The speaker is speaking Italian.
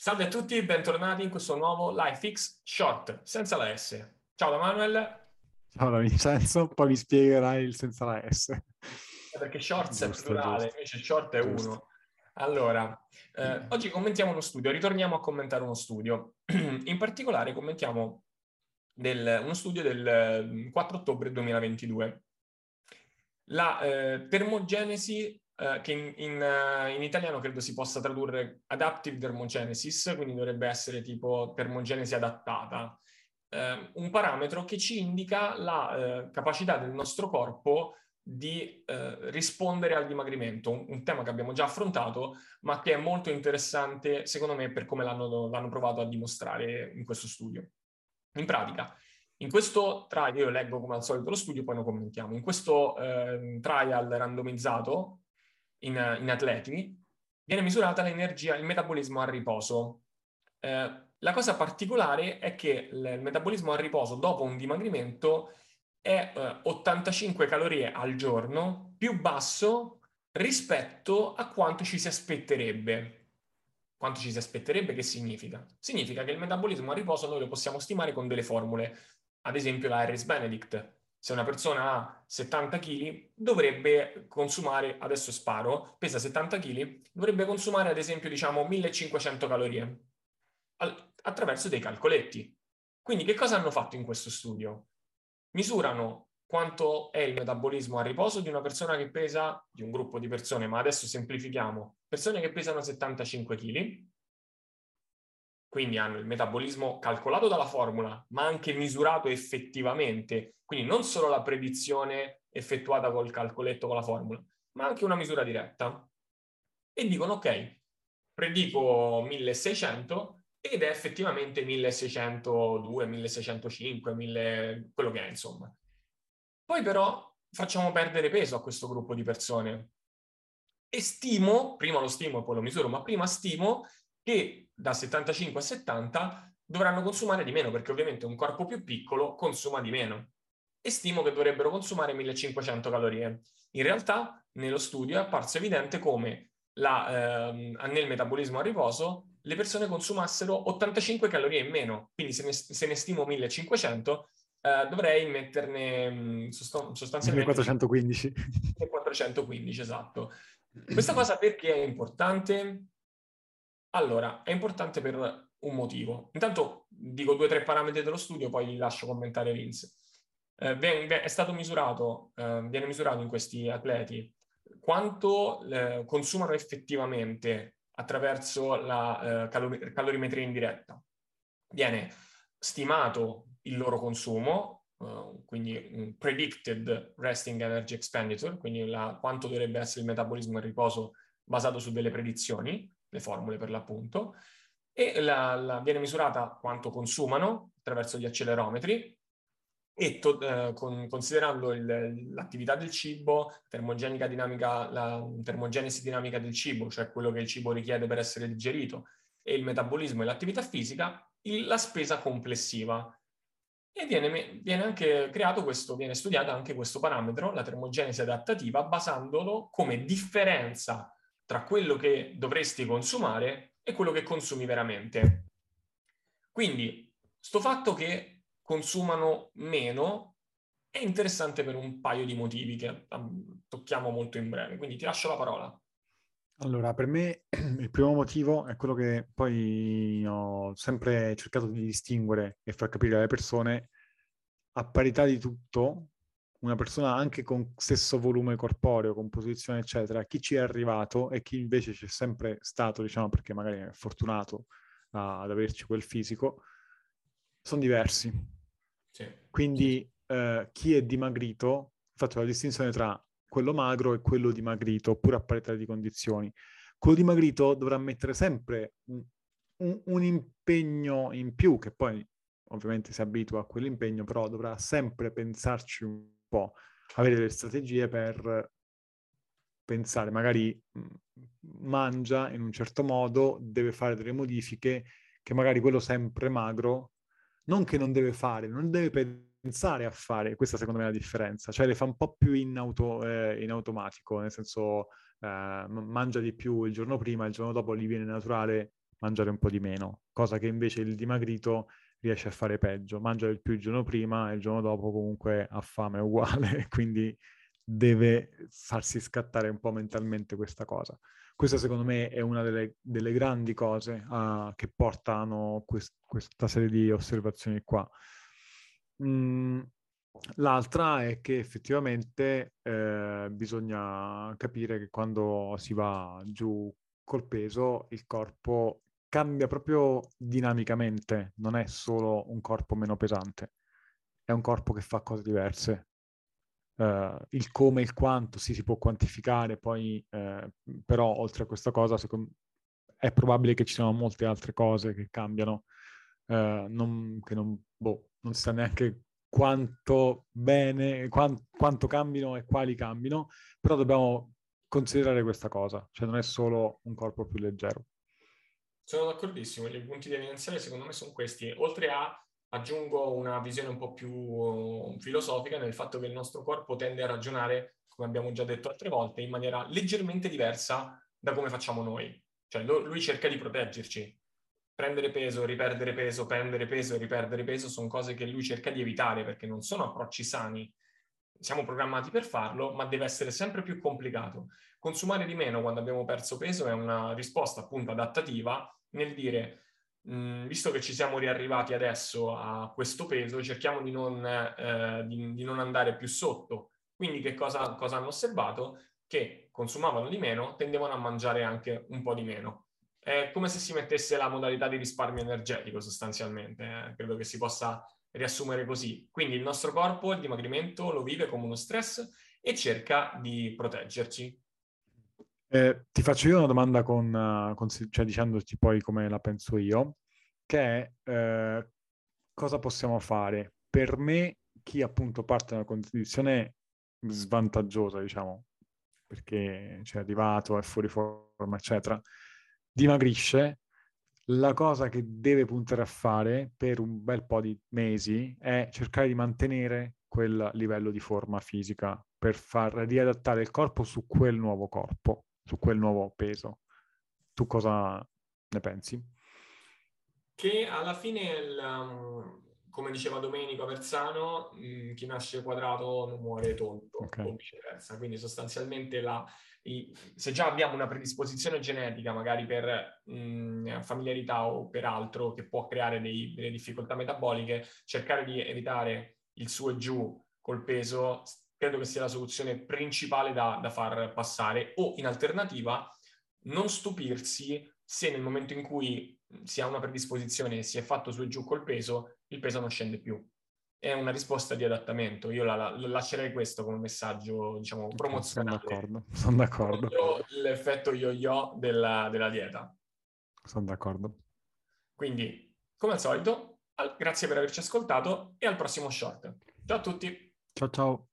Salve a tutti, bentornati in questo nuovo LifeX Short, senza la S. Ciao da Manuel. Ciao da Vincenzo, poi mi spiegherai il senza la S. Perché shorts è plurale, giusto. invece short è giusto. uno. Allora, eh, oggi commentiamo uno studio, ritorniamo a commentare uno studio. In particolare commentiamo del, uno studio del 4 mm, ottobre 2022. La eh, termogenesi eh, che in, in, uh, in, italiano credo si possa tradurre adaptive thermogenesis, quindi dovrebbe essere tipo termogenesi adattata, uh, un parametro che ci indica la uh, capacità del nostro corpo di rispondere al dimagrimento, un, un, tema che abbiamo già affrontato, ma che è molto interessante secondo me per come l'hanno, l'hanno provato a dimostrare in questo studio. In pratica, in questo trial, io leggo come al solito lo studio, poi lo commentiamo. In questo eh, trial randomizzato, in, in atleti, viene misurata l'energia, il metabolismo a riposo. Eh, la cosa particolare è che il metabolismo a riposo dopo un dimagrimento è eh, 85 calorie al giorno, più basso rispetto a quanto ci si aspetterebbe. Quanto ci si aspetterebbe che significa? Significa che il metabolismo a riposo noi lo possiamo stimare con delle formule, ad esempio la Harris Benedict, se una persona ha 70 kg, dovrebbe consumare, adesso sparo, pesa 70 kg, dovrebbe consumare ad esempio diciamo 1500 calorie al, attraverso dei calcoletti. Quindi che cosa hanno fatto in questo studio? Misurano quanto è il metabolismo a riposo di una persona che pesa, di un gruppo di persone, ma adesso semplifichiamo, persone che pesano 75 kg, quindi hanno il metabolismo calcolato dalla formula, ma anche misurato effettivamente, quindi non solo la predizione effettuata col calcoletto con la formula, ma anche una misura diretta. E dicono, ok, predico 1600 ed è effettivamente 1602, 1605, 1000, quello che è, insomma. Poi però facciamo perdere peso a questo gruppo di persone e stimo, prima lo stimo e poi lo misuro, ma prima stimo che da 75 a 70 dovranno consumare di meno, perché ovviamente un corpo più piccolo consuma di meno. E stimo che dovrebbero consumare 1500 calorie. In realtà, nello studio è apparso evidente come la, eh, nel metabolismo a riposo le persone consumassero 85 calorie in meno. Quindi se ne, se ne stimo 1500, eh, dovrei metterne mm, sostanzialmente 1415. 415, esatto. Questa cosa perché è importante? Allora, è importante per un motivo. Intanto dico due o tre parametri dello studio, poi li lascio commentare Vince. Eh, è stato misurato, eh, viene misurato in questi atleti quanto eh, consumano effettivamente attraverso la eh, calor- calorimetria indiretta. Viene stimato il loro consumo, uh, quindi un predicted resting energy expenditure, quindi la, quanto dovrebbe essere il metabolismo in riposo basato su delle predizioni, le formule per l'appunto, e la, la, viene misurata quanto consumano attraverso gli accelerometri e to, eh, con, considerando il, l'attività del cibo, termogenica dinamica, la termogenesi dinamica del cibo, cioè quello che il cibo richiede per essere digerito, e il metabolismo e l'attività fisica, il, la spesa complessiva. E viene, viene anche creato questo, viene studiato anche questo parametro, la termogenesi adattativa, basandolo come differenza tra quello che dovresti consumare e quello che consumi veramente. Quindi, sto fatto che consumano meno è interessante per un paio di motivi che um, tocchiamo molto in breve, quindi ti lascio la parola. Allora, per me il primo motivo è quello che poi ho sempre cercato di distinguere e far capire alle persone, a parità di tutto, una persona anche con stesso volume corporeo, composizione, eccetera, chi ci è arrivato e chi invece c'è sempre stato, diciamo, perché magari è fortunato a, ad averci quel fisico, sono diversi. Sì. Quindi eh, chi è dimagrito, faccio la distinzione tra quello magro e quello dimagrito, oppure a parità di condizioni. Quello dimagrito dovrà mettere sempre un, un, un impegno in più, che poi ovviamente si abitua a quell'impegno, però dovrà sempre pensarci un po' avere delle strategie per pensare, magari mangia in un certo modo, deve fare delle modifiche che magari quello sempre magro, non che non deve fare, non deve pensare a fare, questa secondo me è la differenza, cioè le fa un po' più in, auto, eh, in automatico, nel senso eh, mangia di più il giorno prima, il giorno dopo gli viene naturale mangiare un po' di meno, cosa che invece il dimagrito riesce a fare peggio. Mangia il più il giorno prima e il giorno dopo comunque ha fame uguale, quindi deve farsi scattare un po' mentalmente questa cosa. Questa secondo me è una delle, delle grandi cose uh, che portano quest- questa serie di osservazioni qua. Mm, l'altra è che effettivamente eh, bisogna capire che quando si va giù col peso il corpo cambia proprio dinamicamente, non è solo un corpo meno pesante, è un corpo che fa cose diverse. Uh, il come e il quanto sì, si può quantificare, poi uh, però oltre a questa cosa secondo, è probabile che ci siano molte altre cose che cambiano, uh, non, che non, boh, non si sa neanche quanto bene, quant, quanto cambino e quali cambino, però dobbiamo considerare questa cosa, cioè non è solo un corpo più leggero. Sono d'accordissimo, i punti evidenziali secondo me sono questi. Oltre a, aggiungo una visione un po' più filosofica nel fatto che il nostro corpo tende a ragionare, come abbiamo già detto altre volte, in maniera leggermente diversa da come facciamo noi. Cioè lui cerca di proteggerci. Prendere peso, riperdere peso, prendere peso e riperdere peso sono cose che lui cerca di evitare perché non sono approcci sani. Siamo programmati per farlo, ma deve essere sempre più complicato. Consumare di meno quando abbiamo perso peso è una risposta appunto adattativa nel dire, mh, visto che ci siamo riarrivati adesso a questo peso, cerchiamo di non, eh, di, di non andare più sotto. Quindi che cosa, cosa hanno osservato? Che consumavano di meno, tendevano a mangiare anche un po' di meno. È come se si mettesse la modalità di risparmio energetico sostanzialmente, eh? credo che si possa riassumere così. Quindi il nostro corpo il dimagrimento lo vive come uno stress e cerca di proteggerci. Eh, ti faccio io una domanda con, uh, con, cioè dicendoti poi come la penso io, che è eh, cosa possiamo fare? Per me, chi appunto parte da una condizione svantaggiosa, diciamo, perché c'è arrivato, è fuori forma, eccetera, dimagrisce, la cosa che deve puntare a fare per un bel po' di mesi è cercare di mantenere quel livello di forma fisica per far riadattare il corpo su quel nuovo corpo su quel nuovo peso. Tu cosa ne pensi? Che alla fine, il, um, come diceva Domenico Aversano, mh, mm, chi nasce quadrato non muore tonto, okay. o viceversa. Quindi sostanzialmente la, i, se già abbiamo una predisposizione genetica, magari per mh, mm, familiarità o per altro, che può creare dei, delle difficoltà metaboliche, cercare di evitare il su e giù col peso credo che sia la soluzione principale da, da far passare o in alternativa non stupirsi se nel momento in cui si ha una predisposizione e si è fatto su e giù col peso, il peso non scende più. È una risposta di adattamento. Io la, la, lascerei questo come messaggio, diciamo, promozionale. Sono d'accordo, sono d'accordo. L'effetto yo-yo della, della dieta. Sono d'accordo. Quindi, come al solito, grazie per averci ascoltato e al prossimo short. Ciao a tutti. Ciao ciao.